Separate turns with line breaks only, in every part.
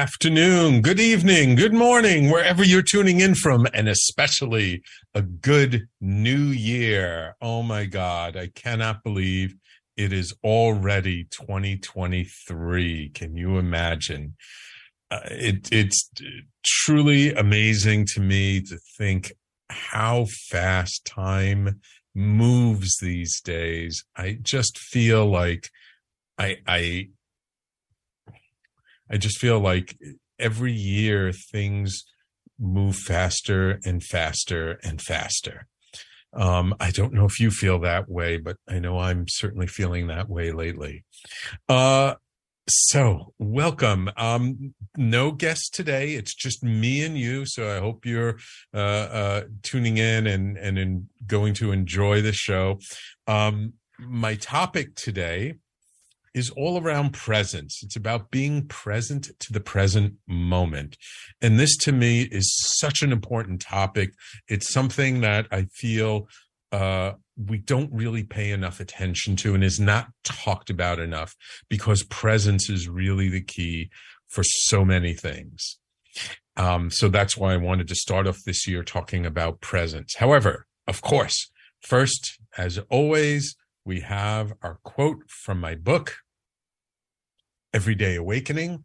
Afternoon, good evening, good morning, wherever you're tuning in from, and especially a good new year. Oh my God, I cannot believe it is already 2023. Can you imagine? Uh, it, it's truly amazing to me to think how fast time moves these days. I just feel like I, I I just feel like every year things move faster and faster and faster. Um, I don't know if you feel that way, but I know I'm certainly feeling that way lately. Uh, so welcome. Um, no guest today. It's just me and you. So I hope you're uh, uh, tuning in and and in going to enjoy the show. Um, my topic today is all around presence. It's about being present to the present moment. And this to me is such an important topic. It's something that I feel uh, we don't really pay enough attention to and is not talked about enough because presence is really the key for so many things. Um, so that's why I wanted to start off this year talking about presence. However, of course, first, as always, we have our quote from my book, Everyday Awakening.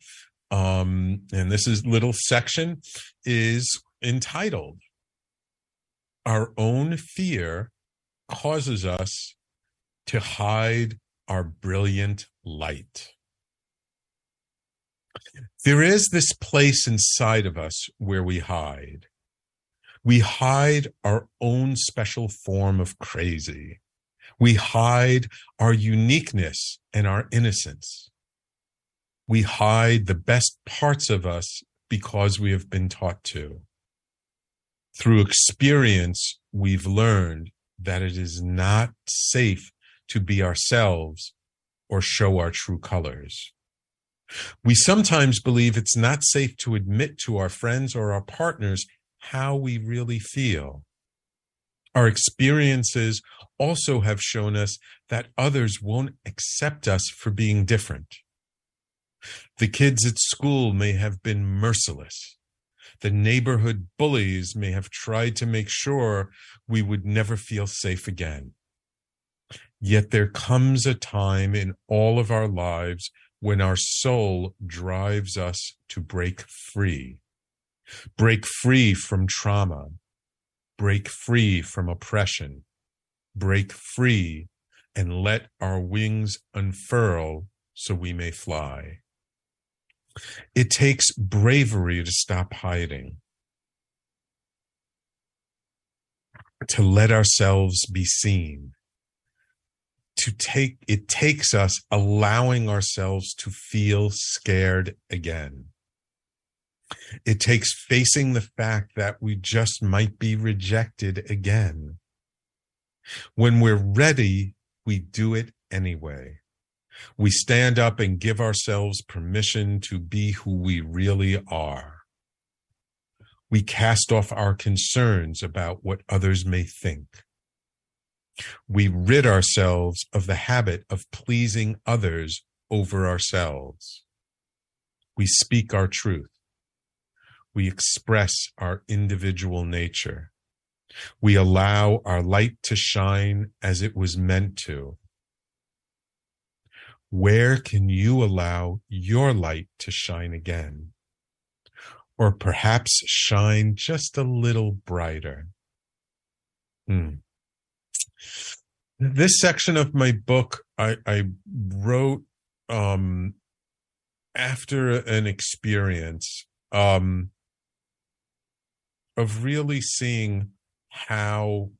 Um, and this is little section is entitled Our Own Fear Causes Us to Hide Our Brilliant Light. There is this place inside of us where we hide. We hide our own special form of crazy. We hide our uniqueness and our innocence. We hide the best parts of us because we have been taught to. Through experience, we've learned that it is not safe to be ourselves or show our true colors. We sometimes believe it's not safe to admit to our friends or our partners how we really feel. Our experiences also have shown us that others won't accept us for being different. The kids at school may have been merciless. The neighborhood bullies may have tried to make sure we would never feel safe again. Yet there comes a time in all of our lives when our soul drives us to break free. Break free from trauma. Break free from oppression. Break free and let our wings unfurl so we may fly. It takes bravery to stop hiding, to let ourselves be seen. To take, it takes us allowing ourselves to feel scared again. It takes facing the fact that we just might be rejected again. When we're ready, we do it anyway. We stand up and give ourselves permission to be who we really are. We cast off our concerns about what others may think. We rid ourselves of the habit of pleasing others over ourselves. We speak our truth. We express our individual nature. We allow our light to shine as it was meant to where can you allow your light to shine again? Or perhaps shine just a little brighter, Hmm. This section of my book, I, I wrote um, after an experience um, of really seeing how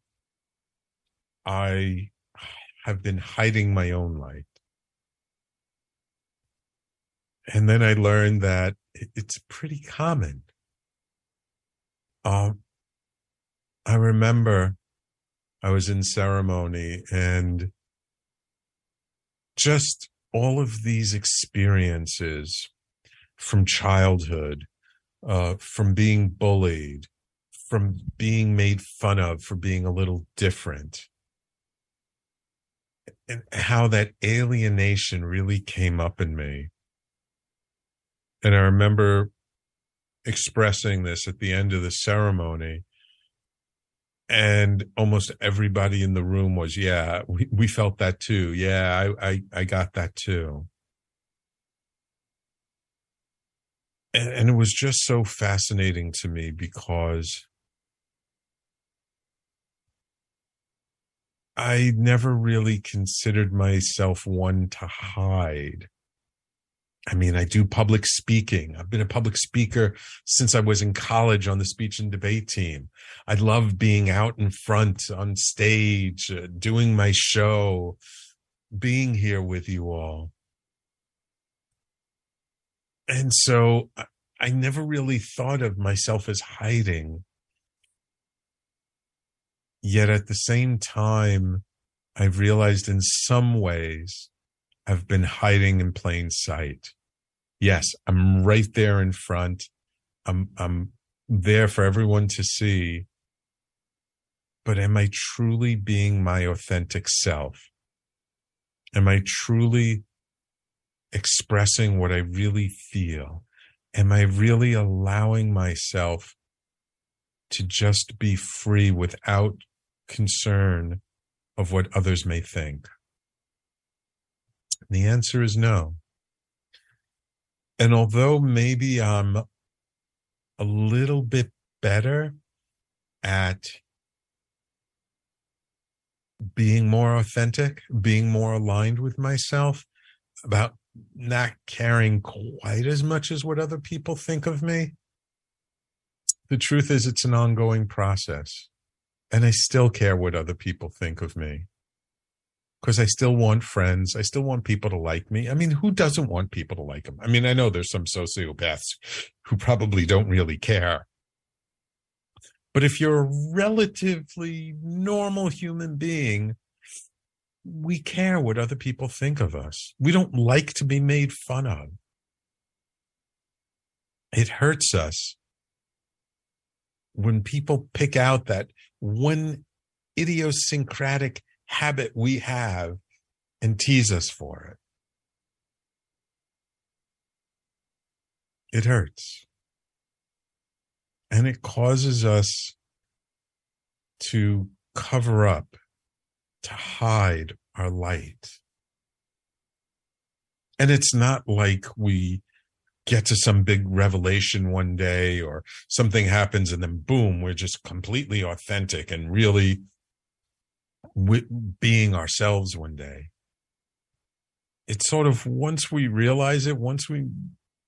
I have been hiding my own light. And then I learned that it's pretty common. Um, I remember I was in ceremony and just all of these experiences from childhood, uh, from being bullied, from being made fun of for being a little different, and how that alienation really came up in me. And I remember expressing this at the end of the ceremony. And almost everybody in the room was yeah we, we felt that too. Yeah I, I i got that too. And, and it was just so fascinating to me because i never really considered myself one to hide I mean, I do public speaking. I've been a public speaker since I was in college on the speech and debate team. I love being out in front on stage, uh, doing my show, being here with you all. And so I never really thought of myself as hiding. Yet at the same time, I've realized in some ways I've been hiding in plain sight. Yes, I'm right there in front. I'm I'm there for everyone to see. But am I truly being my authentic self? Am I truly expressing what I really feel? Am I really allowing myself to just be free without concern of what others may think? The answer is no. And although maybe I'm a little bit better at being more authentic, being more aligned with myself, about not caring quite as much as what other people think of me. The truth is, it's an ongoing process. And I still care what other people think of me because I still want friends. I still want people to like me. I mean, who doesn't want people to like them? I mean, I know there's some sociopaths who probably don't really care. But if you're a relatively normal human being, we care what other people think of us. We don't like to be made fun of. It hurts us when people pick out that one idiosyncratic habit we have and tease us for it. It hurts. And it causes us to cover up, to hide our light. And it's not like we get to some big revelation one day or something happens and then boom, we're just completely authentic and really being ourselves one day. It's sort of once we realize it, once we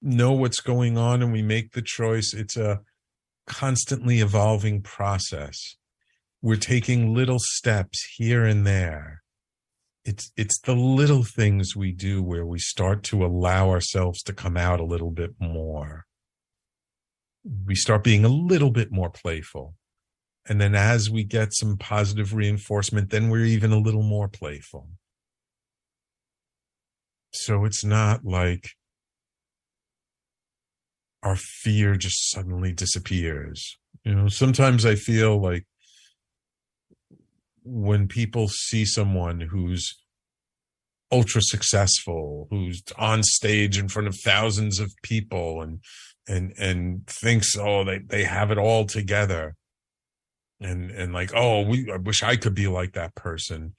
know what's going on and we make the choice, it's a constantly evolving process. We're taking little steps here and there. It's it's the little things we do where we start to allow ourselves to come out a little bit more. We start being a little bit more playful and then as we get some positive reinforcement, then we're even a little more playful. So it's not like our fear just suddenly disappears. You know, sometimes I feel like when people see someone who's ultra successful, who's on stage in front of thousands of people and and and thinks, oh, they, they have it all together. And and like oh we i wish i could be like that person.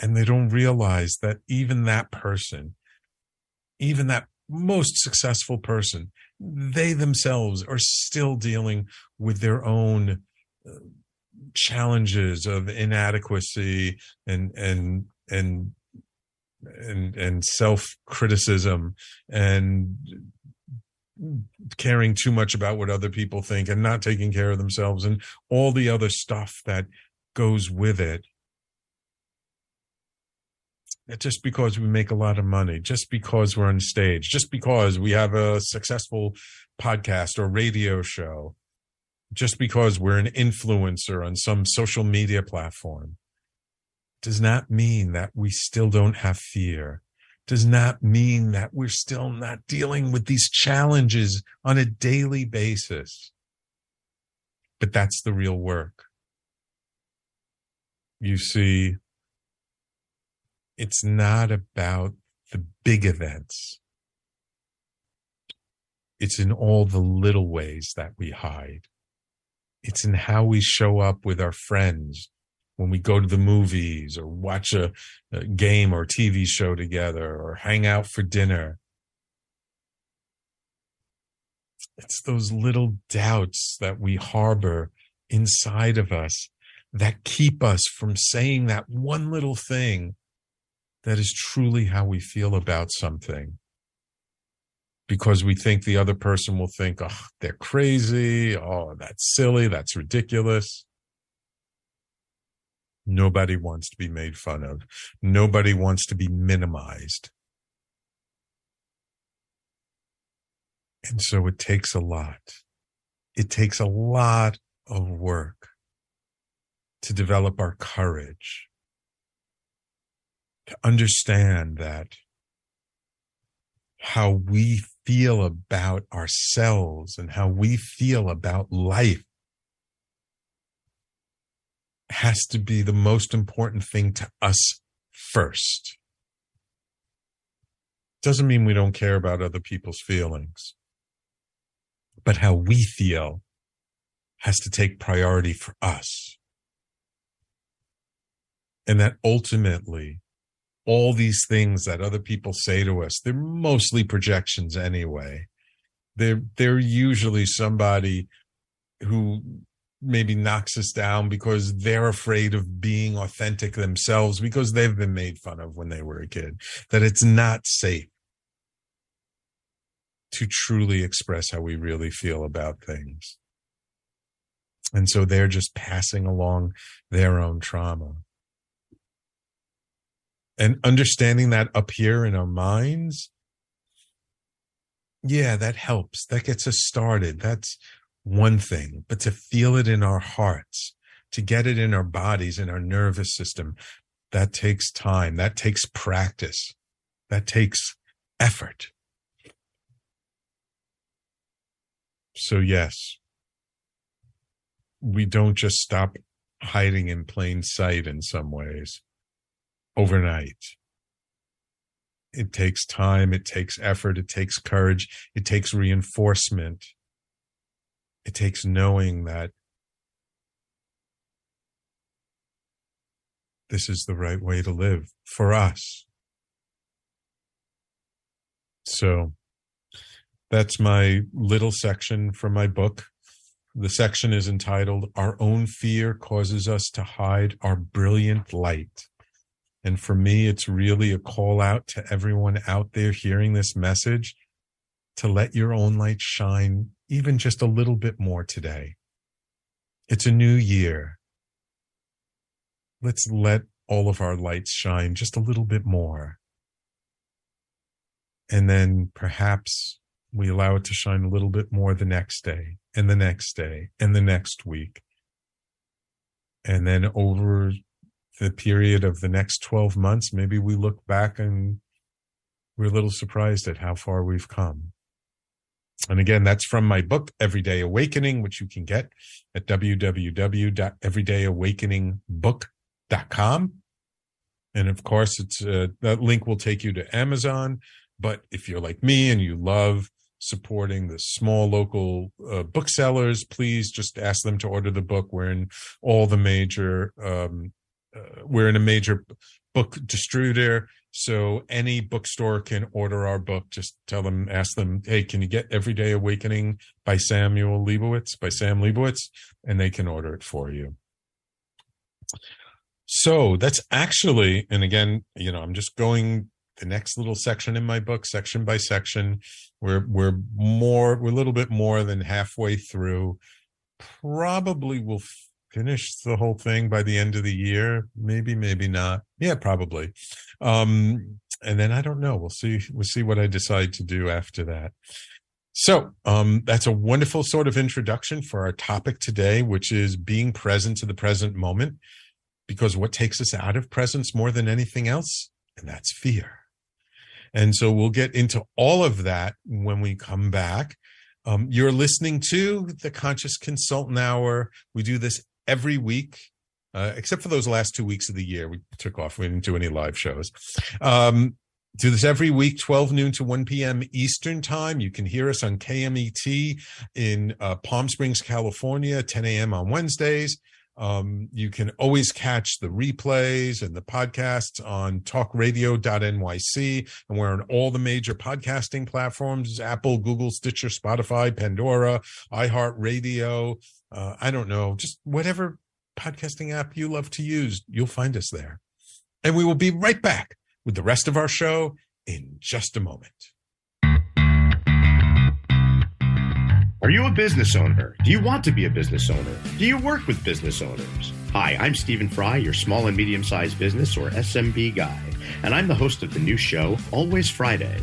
And they don't realize that even that person even that most successful person they themselves are still dealing with their own uh, challenges of inadequacy and and and and and self criticism and caring too much about what other people think and not taking care of themselves and all the other stuff that goes with it. Just because we make a lot of money, just because we're on stage, just because we have a successful podcast or radio show, just because we're an influencer on some social media platform, does not mean that we still don't have fear, does not mean that we're still not dealing with these challenges on a daily basis. But that's the real work. You see, it's not about the big events. It's in all the little ways that we hide. It's in how we show up with our friends when we go to the movies or watch a, a game or TV show together or hang out for dinner. It's those little doubts that we harbor inside of us that keep us from saying that one little thing that is truly how we feel about something. Because we think the other person will think, oh, they're crazy. Oh, that's silly. That's ridiculous. Nobody wants to be made fun of. Nobody wants to be minimized. And so it takes a lot. It takes a lot of work to develop our courage, to understand that how we feel about ourselves and how we feel about life has to be the most important thing to us first. Doesn't mean we don't care about other people's feelings, but how we feel has to take priority for us. And that ultimately, all these things that other people say to us, they're mostly projections anyway. They're, they're usually somebody who maybe knocks us down because they're afraid of being authentic themselves because they've been made fun of when they were a kid, that it's not safe to truly express how we really feel about things. And so they're just passing along their own trauma. And understanding that up here in our minds, yeah, that helps. That gets us started. That's one thing, but to feel it in our hearts, to get it in our bodies, in our nervous system, that takes time. That takes practice. That takes effort. So, yes, we don't just stop hiding in plain sight in some ways overnight. It takes time, it takes effort, it takes courage, it takes reinforcement it takes knowing that this is the right way to live for us. So that's my little section from my book. The section is entitled Our Own Fear Causes Us to Hide Our Brilliant Light. And for me, it's really a call out to everyone out there hearing this message to let your own light shine even just a little bit more today. It's a new year. Let's let all of our lights shine just a little bit more. And then perhaps we allow it to shine a little bit more the next day and the next day and the next week. And then over the period of the next 12 months, maybe we look back and we're a little surprised at how far we've come. And again, that's from my book, Everyday Awakening, which you can get at www.everydayawakeningbook.com. And of course, it's uh, that link will take you to Amazon. But if you're like me and you love supporting the small local uh, booksellers, please just ask them to order the book. We're in all the major, um, uh, we're in a major book distributor so any bookstore can order our book. Just tell them, ask them, hey, can you get Everyday Awakening by Samuel Liebowitz, by Sam Liebowitz? And they can order it for you. So that's actually, and again, you know, I'm just going the next little section in my book, section by section. We're we're more, we're a little bit more than halfway through. Probably will finish the whole thing by the end of the year. Maybe, maybe not. Yeah, probably. Um, and then I don't know. We'll see. We'll see what I decide to do after that. So um, that's a wonderful sort of introduction for our topic today, which is being present to the present moment. Because what takes us out of presence more than anything else? And that's fear. And so we'll get into all of that when we come back. Um, you're listening to the Conscious Consultant Hour. We do this every week, uh, except for those last two weeks of the year. We took off. We didn't do any live shows. Um, do this every week, 12 noon to 1 p.m. Eastern Time. You can hear us on KMET in uh, Palm Springs, California, 10 a.m. on Wednesdays. Um, you can always catch the replays and the podcasts on talkradio.nyc. And we're on all the major podcasting platforms Apple, Google, Stitcher, Spotify, Pandora, iHeartRadio. Uh, I don't know, just whatever podcasting app you love to use, you'll find us there. And we will be right back with the rest of our show in just a moment.
Are you a business owner? Do you want to be a business owner? Do you work with business owners? Hi, I'm Stephen Fry, your small and medium sized business or SMB guy, and I'm the host of the new show, Always Friday.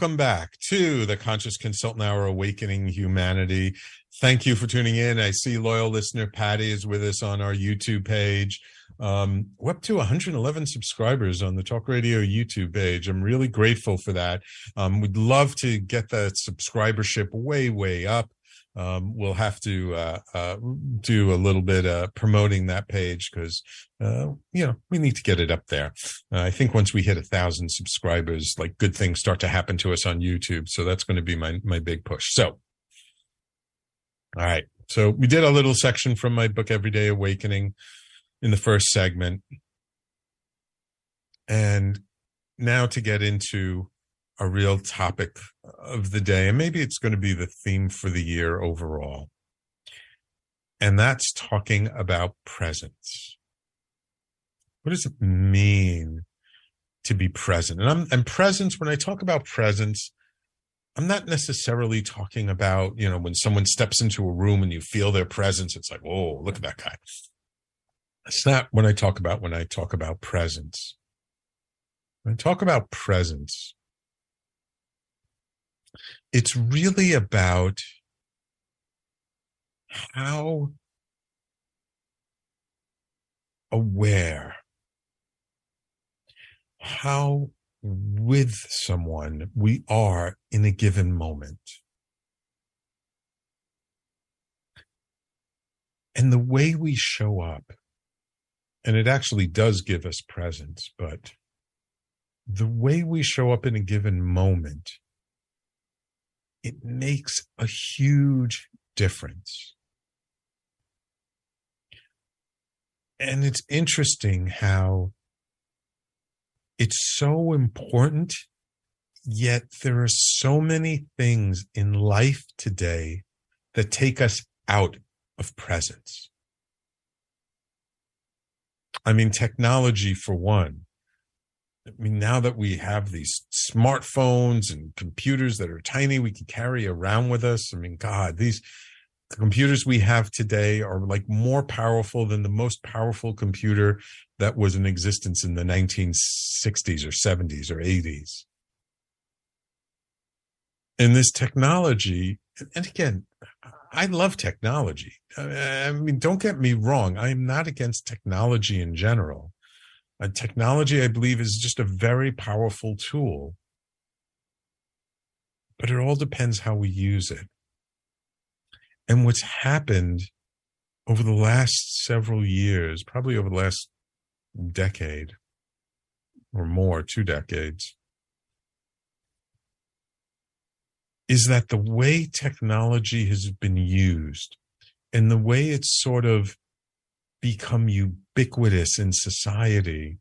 Welcome back to the Conscious Consultant Hour Awakening Humanity. Thank you for tuning in. I see loyal listener Patty is with us on our YouTube page. Um, we're up to 111 subscribers on the Talk Radio YouTube page. I'm really grateful for that. Um, we'd love to get that subscribership way, way up. Um, we'll have to uh, uh, do a little bit uh, promoting that page because uh, you know we need to get it up there. Uh, I think once we hit a thousand subscribers, like good things start to happen to us on YouTube. So that's going to be my my big push. So, all right. So we did a little section from my book Everyday Awakening in the first segment, and now to get into a real topic of the day, and maybe it's going to be the theme for the year overall. And that's talking about presence. What does it mean to be present? And I'm and presence, when I talk about presence, I'm not necessarily talking about, you know, when someone steps into a room and you feel their presence, it's like, oh, look at that guy. That's not what I talk about when I talk about presence. When I talk about presence, it's really about how aware, how with someone we are in a given moment. And the way we show up, and it actually does give us presence, but the way we show up in a given moment, it makes a huge difference. And it's interesting how it's so important, yet there are so many things in life today that take us out of presence. I mean, technology for one. I mean, now that we have these smartphones and computers that are tiny, we can carry around with us. I mean, God, these the computers we have today are like more powerful than the most powerful computer that was in existence in the 1960s or 70s or 80s. And this technology, and again, I love technology. I mean, don't get me wrong. I'm not against technology in general. Uh, technology, I believe, is just a very powerful tool. But it all depends how we use it. And what's happened over the last several years, probably over the last decade or more, two decades, is that the way technology has been used and the way it's sort of become ubiquitous in society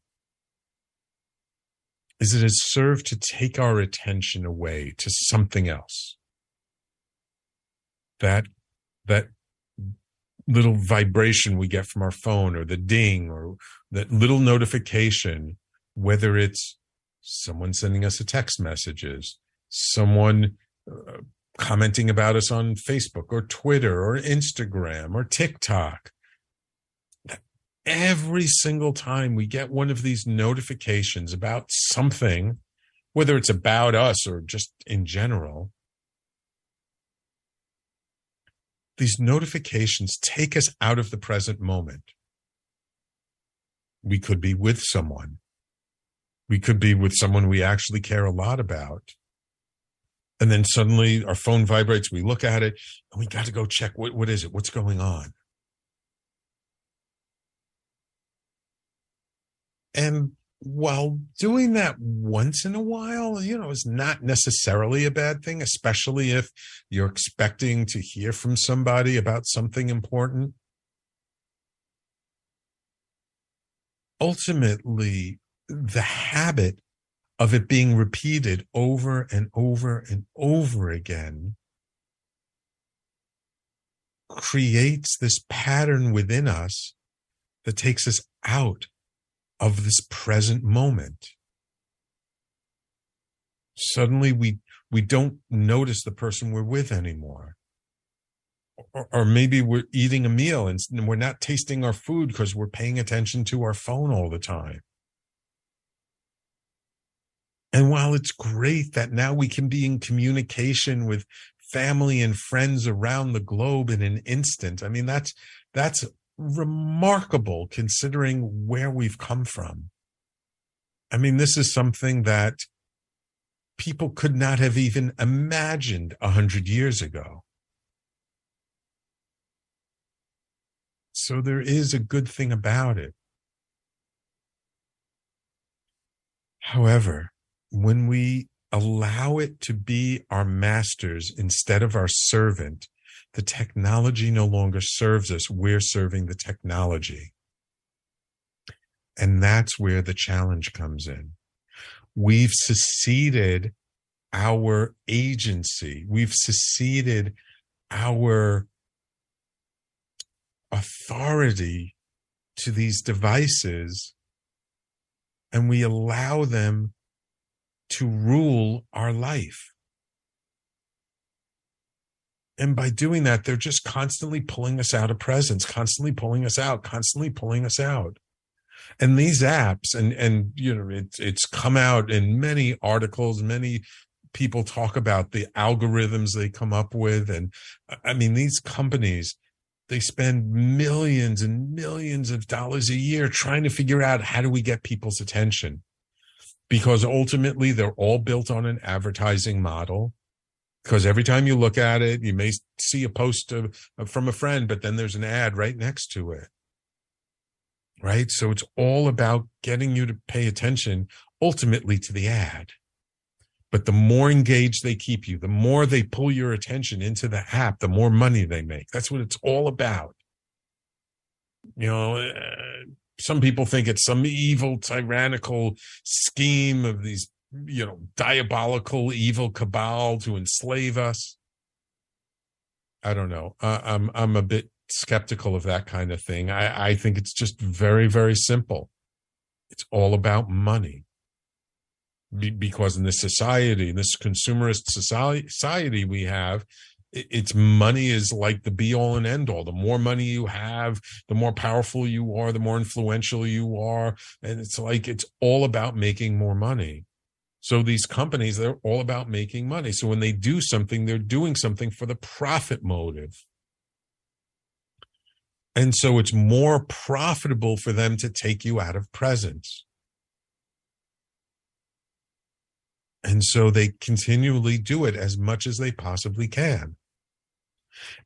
is it has served to take our attention away to something else. That that little vibration we get from our phone or the ding or that little notification, whether it's someone sending us a text messages, someone uh, commenting about us on Facebook or Twitter or Instagram or TikTok. Every single time we get one of these notifications about something, whether it's about us or just in general, these notifications take us out of the present moment. We could be with someone. We could be with someone we actually care a lot about. And then suddenly our phone vibrates. We look at it and we got to go check what, what is it? What's going on? And while doing that once in a while, you know, is not necessarily a bad thing, especially if you're expecting to hear from somebody about something important. Ultimately, the habit of it being repeated over and over and over again creates this pattern within us that takes us out of this present moment. Suddenly we, we don't notice the person we're with anymore. Or, or maybe we're eating a meal and we're not tasting our food because we're paying attention to our phone all the time. And while it's great that now we can be in communication with family and friends around the globe in an instant, I mean, that's, that's remarkable considering where we've come from. I mean, this is something that people could not have even imagined a hundred years ago. So there is a good thing about it. However, when we allow it to be our masters instead of our servant, the technology no longer serves us. We're serving the technology. And that's where the challenge comes in. We've seceded our agency. We've seceded our authority to these devices and we allow them to rule our life. And by doing that, they're just constantly pulling us out of presence, constantly pulling us out, constantly pulling us out. And these apps, and and you know, it's it's come out in many articles, many people talk about the algorithms they come up with, and I mean, these companies they spend millions and millions of dollars a year trying to figure out how do we get people's attention. Because ultimately they're all built on an advertising model because every time you look at it you may see a post of, of, from a friend but then there's an ad right next to it right so it's all about getting you to pay attention ultimately to the ad but the more engaged they keep you, the more they pull your attention into the app, the more money they make. That's what it's all about. You know, uh, some people think it's some evil, tyrannical scheme of these, you know, diabolical, evil cabal to enslave us. I don't know. I'm I'm a bit skeptical of that kind of thing. I, I think it's just very, very simple. It's all about money be, because in this society, in this consumerist society we have, it's money is like the be all and end all. The more money you have, the more powerful you are, the more influential you are. And it's like, it's all about making more money. So these companies, they're all about making money. So when they do something, they're doing something for the profit motive. And so it's more profitable for them to take you out of presence. And so they continually do it as much as they possibly can.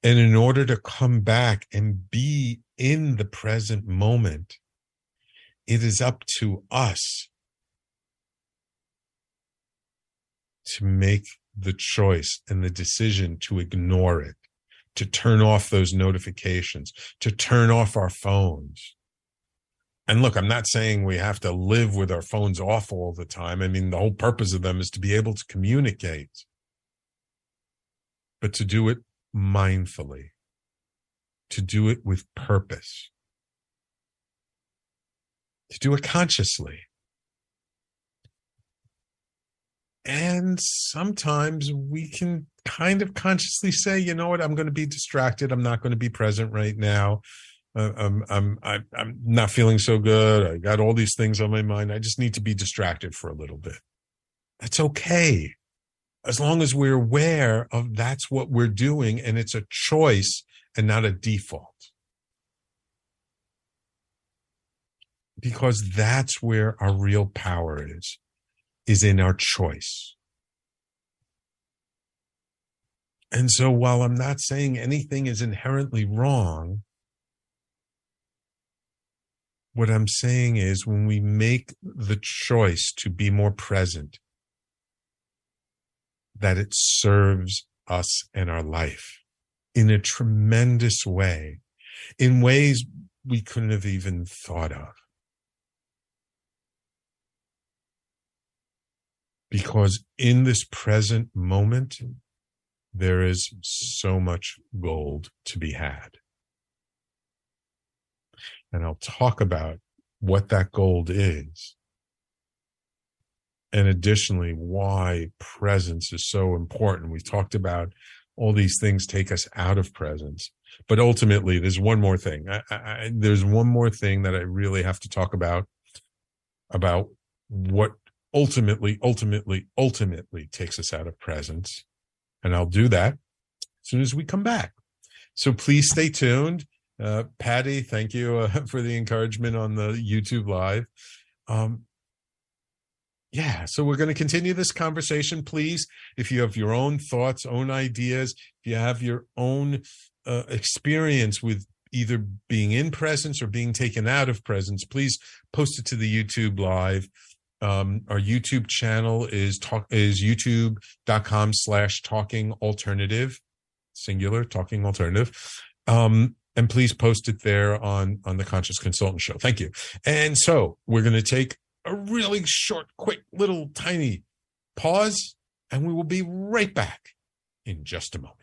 And in order to come back and be in the present moment, it is up to us to make the choice and the decision to ignore it, to turn off those notifications, to turn off our phones, and look, I'm not saying we have to live with our phones off all the time. I mean, the whole purpose of them is to be able to communicate, but to do it mindfully, to do it with purpose, to do it consciously. And sometimes we can kind of consciously say, you know what, I'm going to be distracted. I'm not going to be present right now. Uh, um, I'm I'm I'm I'm not feeling so good. I got all these things on my mind. I just need to be distracted for a little bit. That's okay. As long as we're aware of that's what we're doing and it's a choice and not a default. Because that's where our real power is, is in our choice. And so while I'm not saying anything is inherently wrong, what I'm saying is when we make the choice to be more present, that it serves us and our life in a tremendous way, in ways we couldn't have even thought of. Because in this present moment, there is so much gold to be had and I'll talk about what that gold is. And additionally, why presence is so important. We've talked about all these things take us out of presence. But ultimately, there's one more thing. I, I, there's one more thing that I really have to talk about about what ultimately, ultimately, ultimately takes us out of presence. And I'll do that as soon as we come back. So please stay tuned. Uh, Patty, thank you uh, for the encouragement on the YouTube live. Um, yeah, so we're going to continue this conversation. Please, if you have your own thoughts, own ideas, if you have your own uh, experience with either being in presence or being taken out of presence, please post it to the YouTube live. Um, our YouTube channel is talk is youtube.com slash talking alternative, singular talking alternative. Um, and please post it there on on the conscious consultant show. Thank you. And so we're going to take a really short quick little tiny pause and we will be right back in just a moment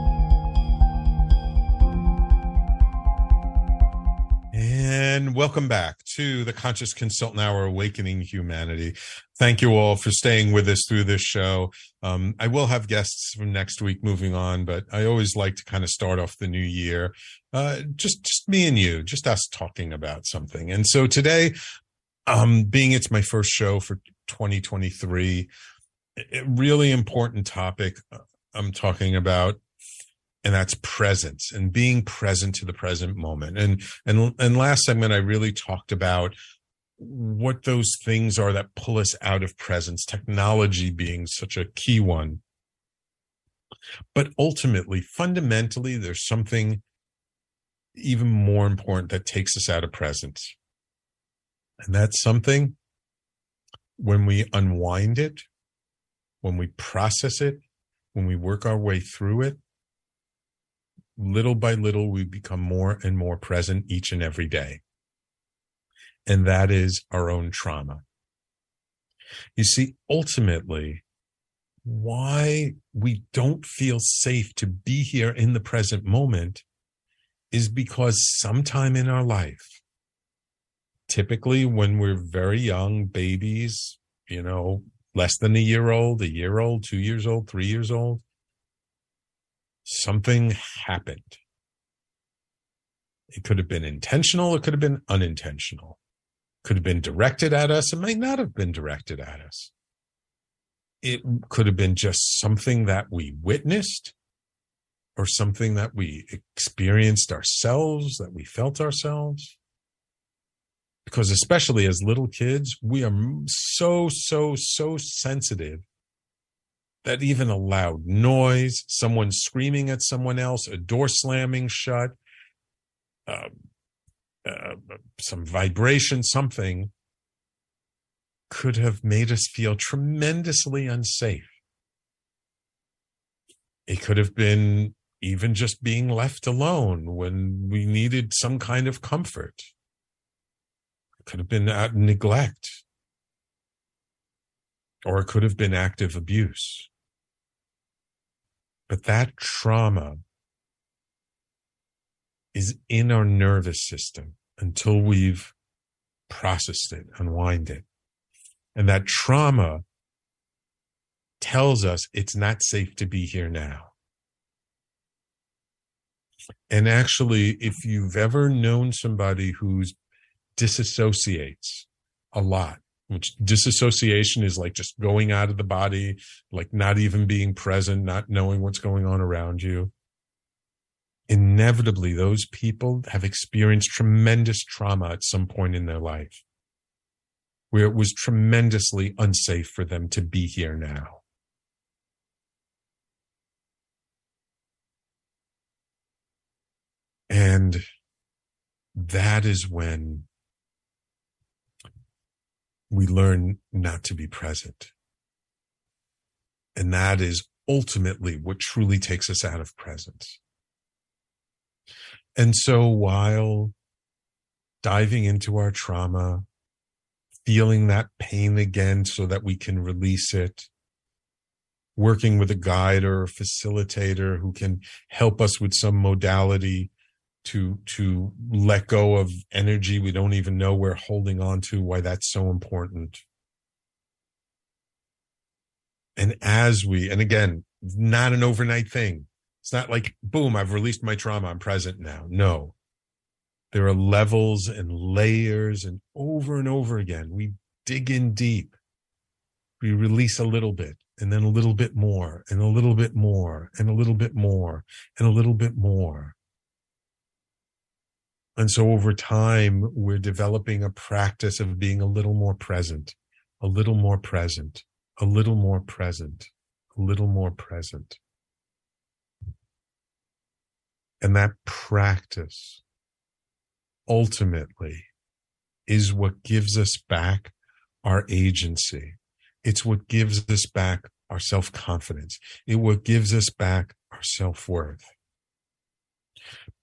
And welcome back to the Conscious Consultant Hour Awakening Humanity. Thank you all for staying with us through this show. Um, I will have guests from next week moving on, but I always like to kind of start off the new year. Uh, just, just me and you, just us talking about something. And so today, um, being it's my first show for 2023, a really important topic uh, I'm talking about and that's presence and being present to the present moment. And and and last segment i really talked about what those things are that pull us out of presence technology being such a key one. But ultimately fundamentally there's something even more important that takes us out of presence. And that's something when we unwind it when we process it when we work our way through it little by little, we become more and more present each and every day. And that is our own trauma. You see, ultimately, why we don't feel safe to be here in the present moment is because sometime in our life, typically when we're very young, babies, you know, less than a year old, a year old, two years old, three years old, something happened. It could have been intentional, it could have been unintentional. Could have been directed at us, it might not have been directed at us. It could have been just something that we witnessed or something that we experienced ourselves, that we felt ourselves. Because, especially as little kids, we are so, so, so sensitive that even a loud noise, someone screaming at someone else, a door slamming shut, uh, uh, some vibration, something could have made us feel tremendously unsafe. It could have been even just being left alone when we needed some kind of comfort. It could have been neglect. Or it could have been active abuse. But that trauma is in our nervous system until we've processed it, unwind it. And that trauma tells us it's not safe to be here now. And actually, if you've ever known somebody who's disassociates a lot, which disassociation is like just going out of the body, like not even being present, not knowing what's going on around you. Inevitably those people have experienced tremendous trauma at some point in their life where it was tremendously unsafe for them to be here now. And that is when we learn not to be present. And that is ultimately what truly takes us out of presence. And so while diving into our trauma, feeling that pain again so that we can release it, working with a guide or a facilitator who can help us with some modality to to let go of energy we don't even know we're holding on to why that's so important. And as we and again not an overnight thing. It's not like boom i've released my trauma i'm present now. No. There are levels and layers and over and over again we dig in deep. We release a little bit and then a little bit more and a little bit more and a little bit more and a little bit more and so over time, we're developing a practice of being a little more present, a little more present, a little more present, a little more present. And that practice ultimately is what gives us back our agency. It's what gives us back our self confidence. It what gives us back our self worth.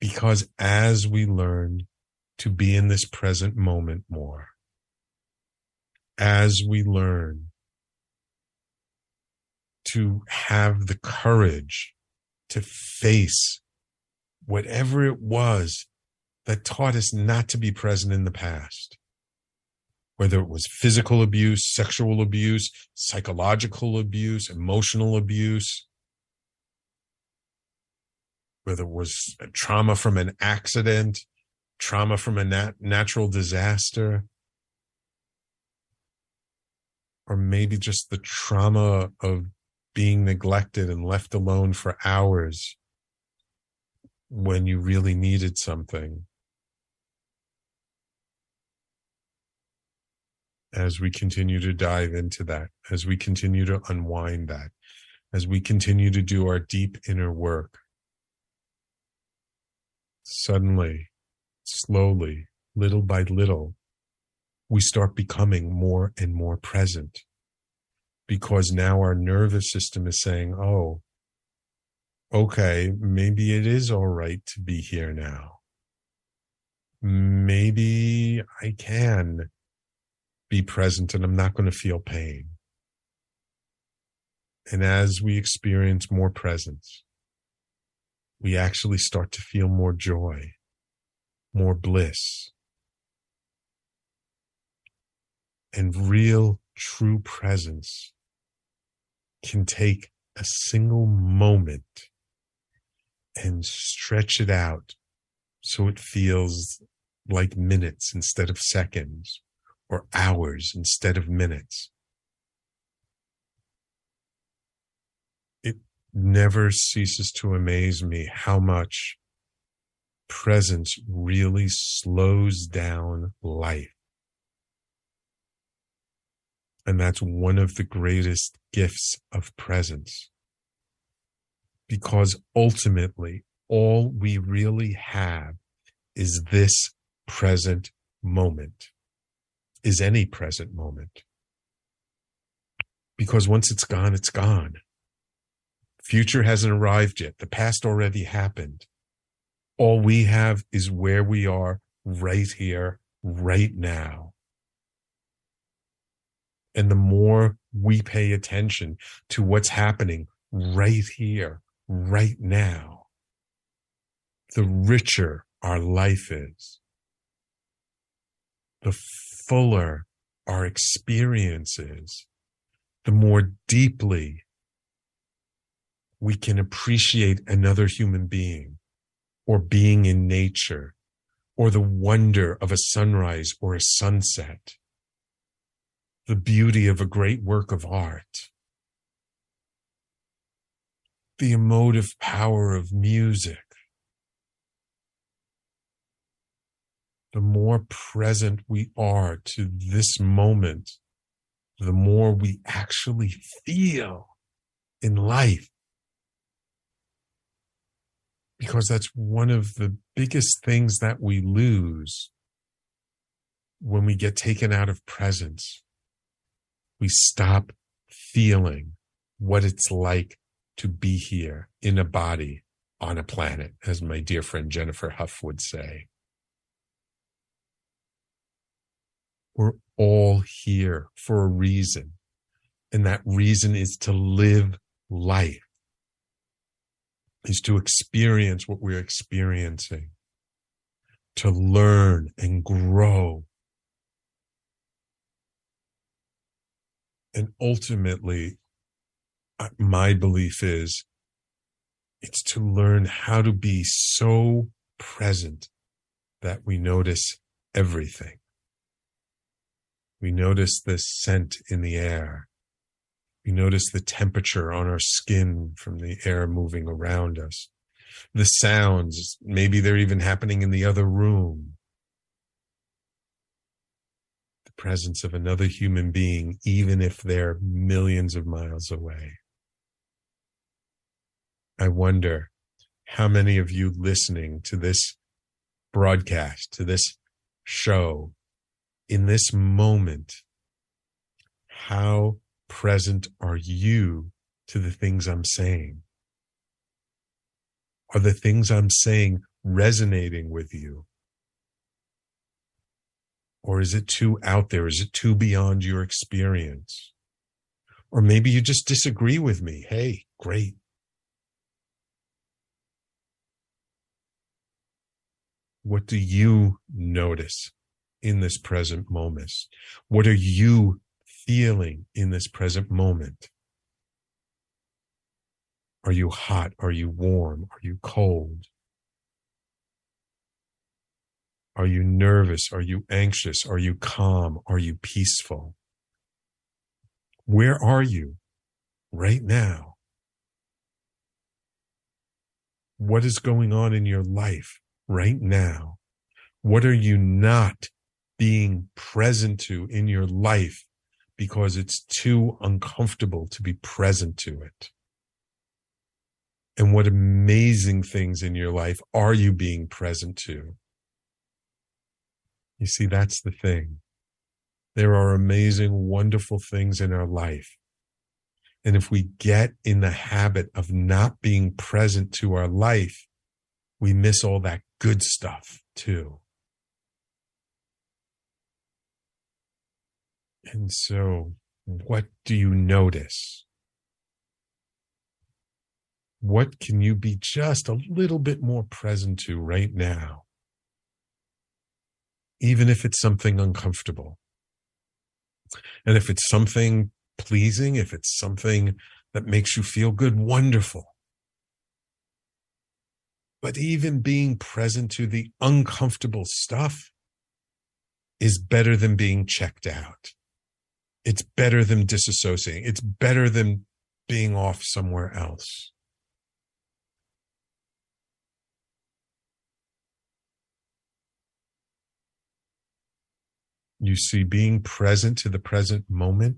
Because as we learn to be in this present moment more, as we learn to have the courage to face whatever it was that taught us not to be present in the past, whether it was physical abuse, sexual abuse, psychological abuse, emotional abuse, whether it was trauma from an accident, trauma from a nat- natural disaster, or maybe just the trauma of being neglected and left alone for hours when you really needed something. As we continue to dive into that, as we continue to unwind that, as we continue to do our deep inner work, suddenly, slowly, little by little, we start becoming more and more present because now our nervous system is saying, oh, okay, maybe it is all right to be here now. Maybe I can be present and I'm not going to feel pain. And as we experience more presence, we actually start to feel more joy, more bliss. And real, true presence can take a single moment and stretch it out so it feels like minutes instead of seconds or hours instead of minutes. Never ceases to amaze me how much presence really slows down life. And that's one of the greatest gifts of presence. Because ultimately, all we really have is this present moment, is any present moment. Because once it's gone, it's gone. Future hasn't arrived yet. The past already happened. All we have is where we are right here, right now. And the more we pay attention to what's happening right here, right now, the richer our life is, the fuller our experience is, the more deeply we can appreciate another human being or being in nature or the wonder of a sunrise or a sunset, the beauty of a great work of art, the emotive power of music, the more present we are to this moment, the more we actually feel in life. Because that's one of the biggest things that we lose when we get taken out of presence. We stop feeling what it's like to be here in a body on a planet, as my dear friend Jennifer Hough would say. We're all here for a reason. And that reason is to live life, is to experience what we're experiencing, to learn and grow. And ultimately, my belief is it's to learn how to be so present that we notice everything. We notice the scent in the air. We notice the temperature on our skin from the air moving around us. The sounds, maybe they're even happening in the other room. The presence of another human being, even if they're millions of miles away. I wonder how many of you listening to this broadcast, to this show, in this moment, how present are you to the things I'm saying? Are the things I'm saying resonating with you? Or is it too out there? Is it too beyond your experience? Or maybe you just disagree with me. Hey, great. What do you notice in this present moment? What are you feeling in this present moment? Are you hot? Are you warm? Are you cold? Are you nervous? Are you anxious? Are you calm? Are you peaceful? Where are you right now? What is going on in your life right now? What are you not being present to in your life because it's too uncomfortable to be present to it? And what amazing things in your life are you being present to? You see, that's the thing. There are amazing, wonderful things in our life. And if we get in the habit of not being present to our life, we miss all that good stuff too. And so, what do you notice? What can you be just a little bit more present to right now? Even if it's something uncomfortable. And if it's something pleasing, if it's something that makes you feel good, wonderful. But even being present to the uncomfortable stuff is better than being checked out. It's better than disassociating. It's better than being off somewhere else. You see, being present to the present moment,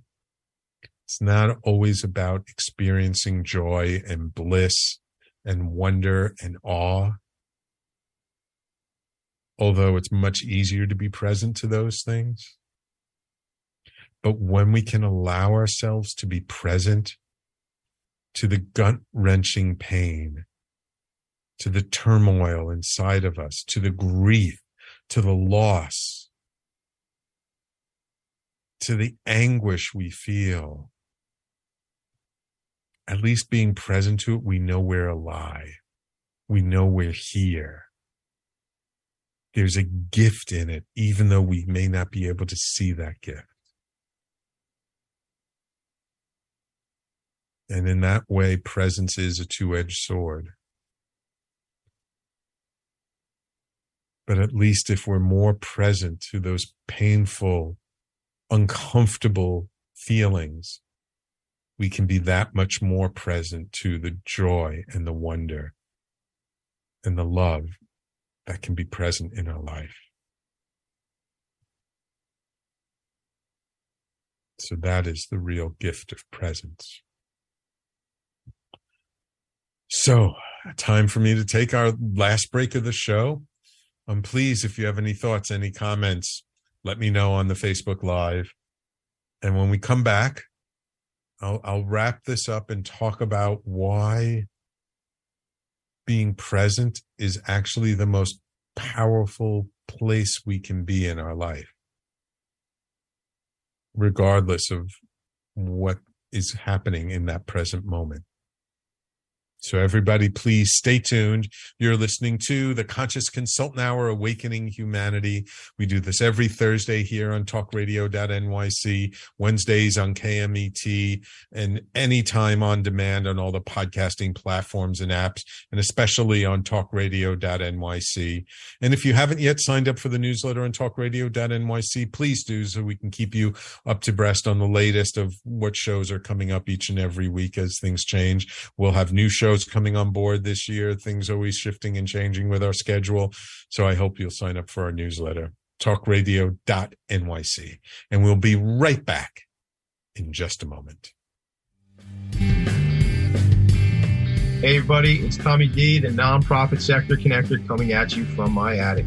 it's not always about experiencing joy and bliss and wonder and awe. Although it's much easier to be present to those things. But when we can allow ourselves to be present to the gut wrenching pain, to the turmoil inside of us, to the grief, to the loss, to the anguish we feel, at least being present to it, we know we're alive. We know we're here. There's a gift in it, even though we may not be able to see that gift. And in that way, presence is a two edged sword. But at least if we're more present to those painful, uncomfortable feelings, we can be that much more present to the joy and the wonder and the love that can be present in our life. So that is the real gift of presence. So, time for me to take our last break of the show. Um, please, if you have any thoughts, any comments, let me know on the Facebook Live. And when we come back, I'll, I'll wrap this up and talk about why being present is actually the most powerful place we can be in our life, regardless of what is happening in that present moment. So, everybody, please stay tuned. You're listening to the Conscious Consultant Hour Awakening Humanity. We do this every Thursday here on talkradio.nyc, Wednesdays on KMET, and anytime on demand on all the podcasting platforms and apps, and especially on talkradio.nyc. And if you haven't yet signed up for the newsletter on talkradio.nyc, please do so we can keep you up to breast on the latest of what shows are coming up each and every week as things change. We'll have new shows coming on board this year. Things always shifting and changing with our schedule. So I hope you'll sign up for our newsletter, talkradio.nyc. And we'll be right back in just a moment.
Hey, everybody, it's Tommy D, the nonprofit sector connector, coming at you from my attic.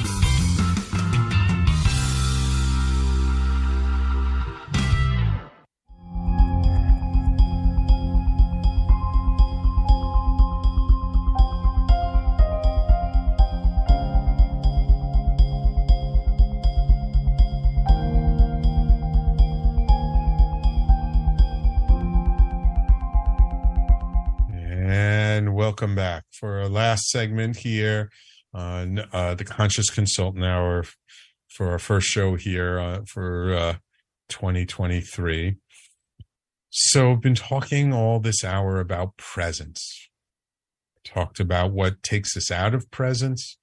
Welcome back for our last segment here on uh, the Conscious Consultant Hour for our first show here uh, for uh, 2023. So, I've been talking all this hour about presence. Talked about what takes us out of presence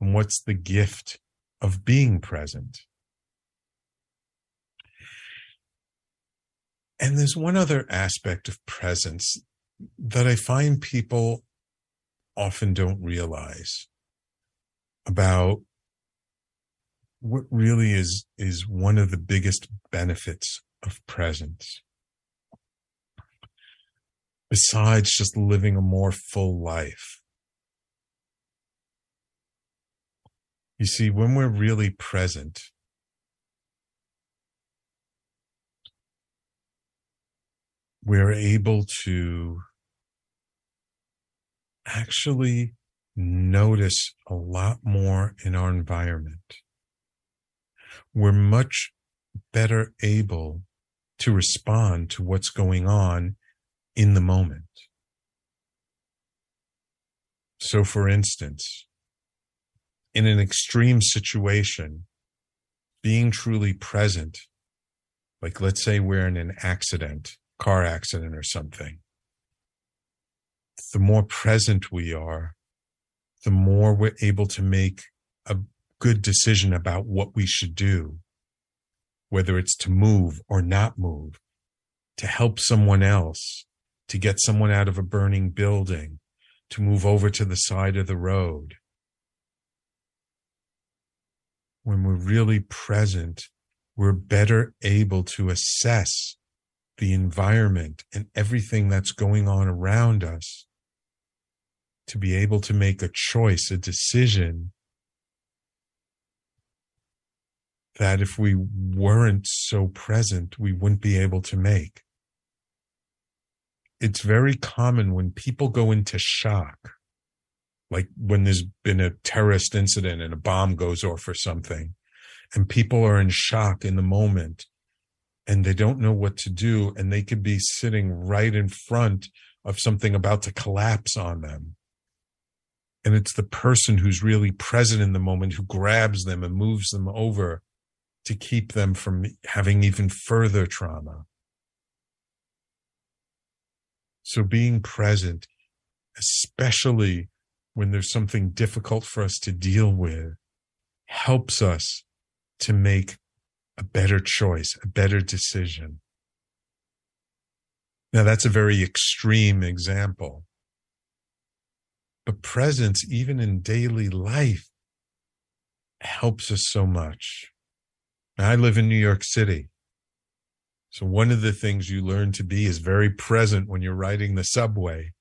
and what's the gift of being present. And there's one other aspect of presence that I find people often don't realize about what really is is one of the biggest benefits of presence. Besides just living a more full life. You see when we're really present we're able to actually notice a lot more in our environment. We're much better able to respond to what's going on in the moment. So, for instance, in an extreme situation, being truly present, like let's say we're in an accident, car accident or something, the more present we are, the more we're able to make a good decision about what we should do, whether it's to move or not move, to help someone else, to get someone out of a burning building, to move over to the side of the road. When we're really present, we're better able to assess the environment and everything that's going on around us to be able to make a choice, a decision that if we weren't so present, we wouldn't be able to make. It's very common when people go into shock, like when there's been a terrorist incident and a bomb goes off or something, and people are in shock in the moment and they don't know what to do, and they could be sitting right in front of something about to collapse on them. And it's the person who's really present in the moment who grabs them and moves them over to keep them from having even further trauma. So being present, especially when there's something difficult for us to deal with, helps us to make a better choice, a better decision. Now, that's a very extreme example. But presence, even in daily life, helps us so much. I live in New York City. So one of the things you learn to be is very present when you're riding the subway.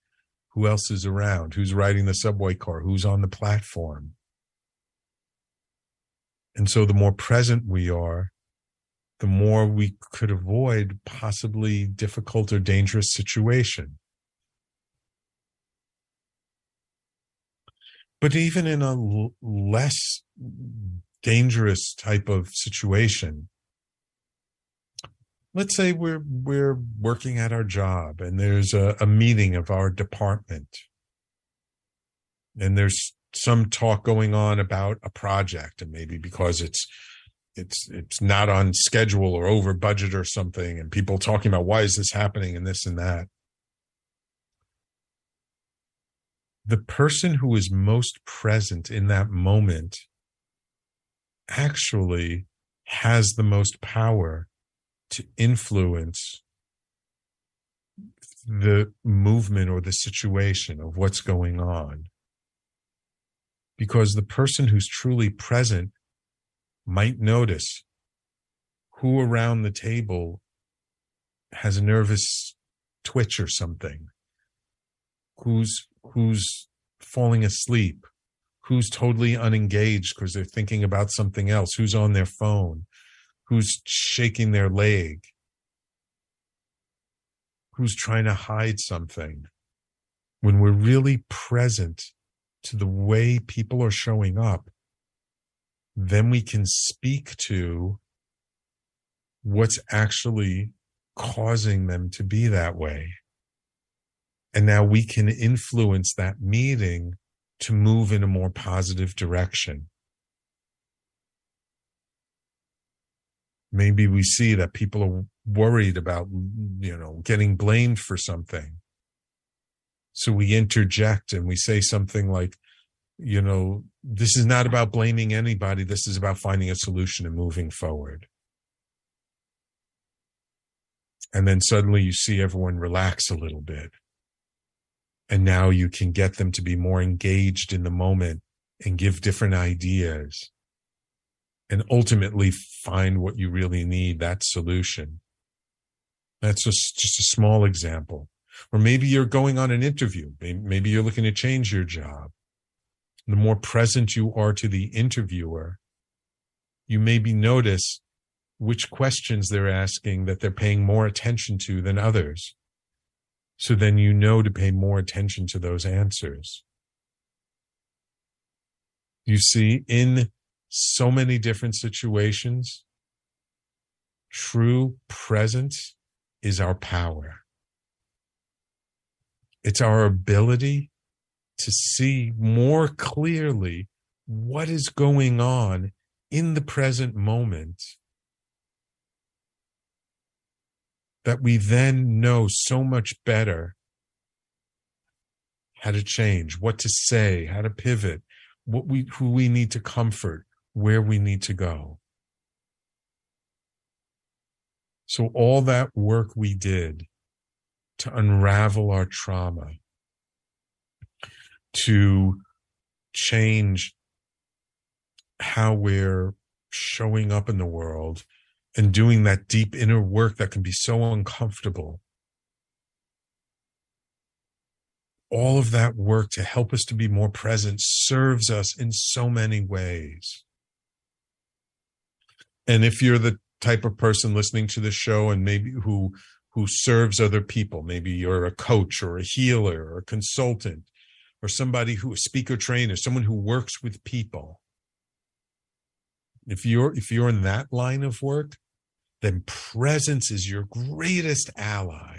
Who else is around? Who's riding the subway car? Who's on the platform? And so the more present we are, the more we could avoid possibly difficult or dangerous situation. But even in a l- less dangerous type of situation. Let's say we're we're working at our job and there's a, a meeting of our department. And there's some talk going on about a project, and maybe because it's it's it's not on schedule or over budget or something, and people talking about why is this happening and this and that. The person who is most present in that moment actually has the most power to influence the movement or the situation of what's going on. Because the person who's truly present might notice who around the table has a nervous twitch or something, who's who's falling asleep, who's totally unengaged because they're thinking about something else, who's on their phone, who's shaking their leg, who's trying to hide something. When we're really present to the way people are showing up, then we can speak to what's actually causing them to be that way. And now we can influence that meeting to move in a more positive direction. Maybe we see that people are worried about, you know, getting blamed for something. So we interject and we say something like, you know, this is not about blaming anybody. This is about finding a solution and moving forward. And then suddenly you see everyone relax a little bit and now you can get them to be more engaged in the moment and give different ideas and ultimately find what you really need that solution. That's just, just a small example. Or maybe you're going on an interview. Maybe you're looking to change your job. The more present you are to the interviewer you maybe notice which questions they're asking that they're paying more attention to than others so then you know to pay more attention to those answers. You see, in so many different situations, true presence is our power. It's our ability to see more clearly what is going on in the present moment that we then know so much better how to change, what to say, how to pivot, what we who we need to comfort, where we need to go. So all that work we did to unravel our trauma, to change how we're showing up in the world and doing that deep inner work that can be so uncomfortable. All of that work to help us to be more present serves us in so many ways. And if you're the type of person listening to the show and maybe who who serves other people, maybe you're a coach or a healer or a consultant or somebody who a speaker trainer, someone who works with people. If you're if you're in that line of work, then presence is your greatest ally.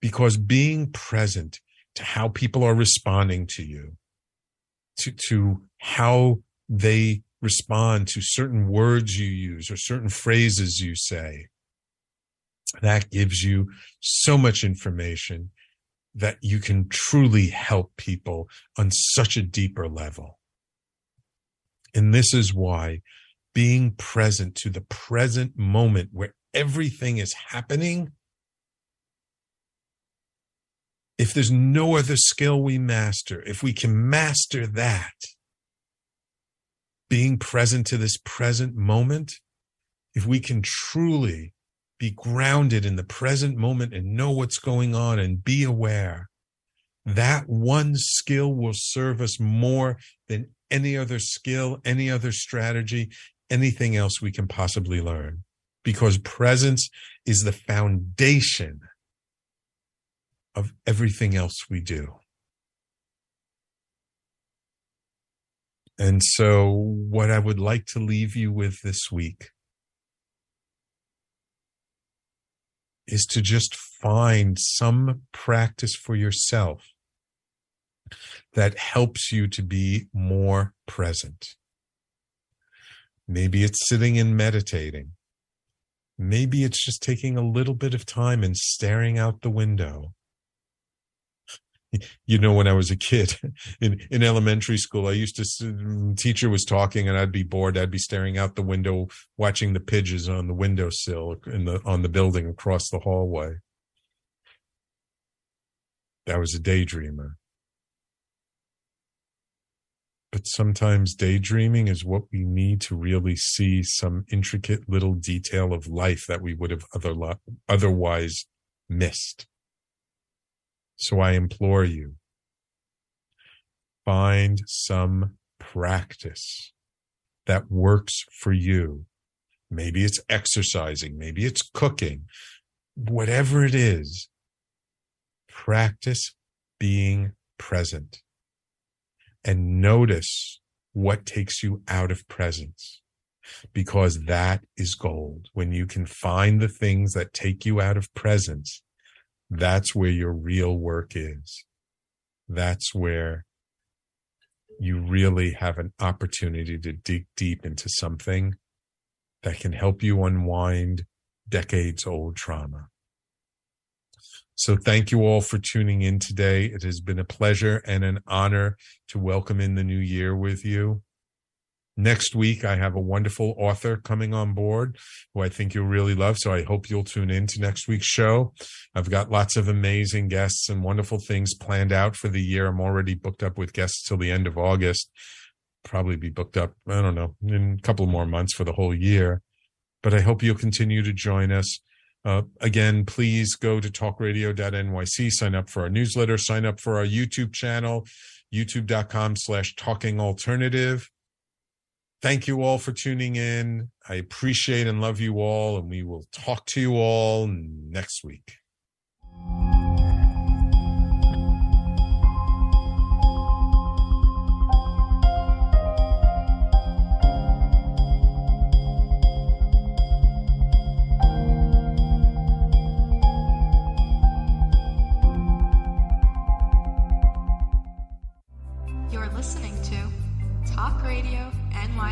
Because being present to how people are responding to you, to, to how they respond to certain words you use or certain phrases you say, that gives you so much information that you can truly help people on such a deeper level. And this is why being present to the present moment where everything is happening. If there's no other skill we master, if we can master that, being present to this present moment, if we can truly be grounded in the present moment and know what's going on and be aware, that one skill will serve us more than any other skill, any other strategy, anything else we can possibly learn. Because presence is the foundation of everything else we do. And so, what I would like to leave you with this week is to just find some practice for yourself that helps you to be more present. Maybe it's sitting and meditating. Maybe it's just taking a little bit of time and staring out the window. You know, when I was a kid in, in elementary school, I used to, mm, teacher was talking and I'd be bored. I'd be staring out the window, watching the pigeons on the windowsill in the, on the building across the hallway. That was a daydreamer. But sometimes daydreaming is what we need to really see some intricate little detail of life that we would have other, otherwise missed. So I implore you, find some practice that works for you. Maybe it's exercising, maybe it's cooking, whatever it is, practice being present and notice what takes you out of presence because that is gold. When you can find the things that take you out of presence, that's where your real work is. That's where you really have an opportunity to dig deep into something that can help you unwind decades old trauma. So thank you all for tuning in today. It has been a pleasure and an honor to welcome in the new year with you. Next week, I have a wonderful author coming on board who I think you'll really love. So I hope you'll tune in to next week's show. I've got lots of amazing guests and wonderful things planned out for the year. I'm already booked up with guests till the end of August. Probably be booked up, I don't know, in a couple more months for the whole year. But I hope you'll continue to join us. Uh, again, please go to talkradio.nyc, sign up for our newsletter, sign up for our YouTube channel, youtube.com slash talking alternative. Thank you all for tuning in. I appreciate and love you all, and we will talk to you all next week.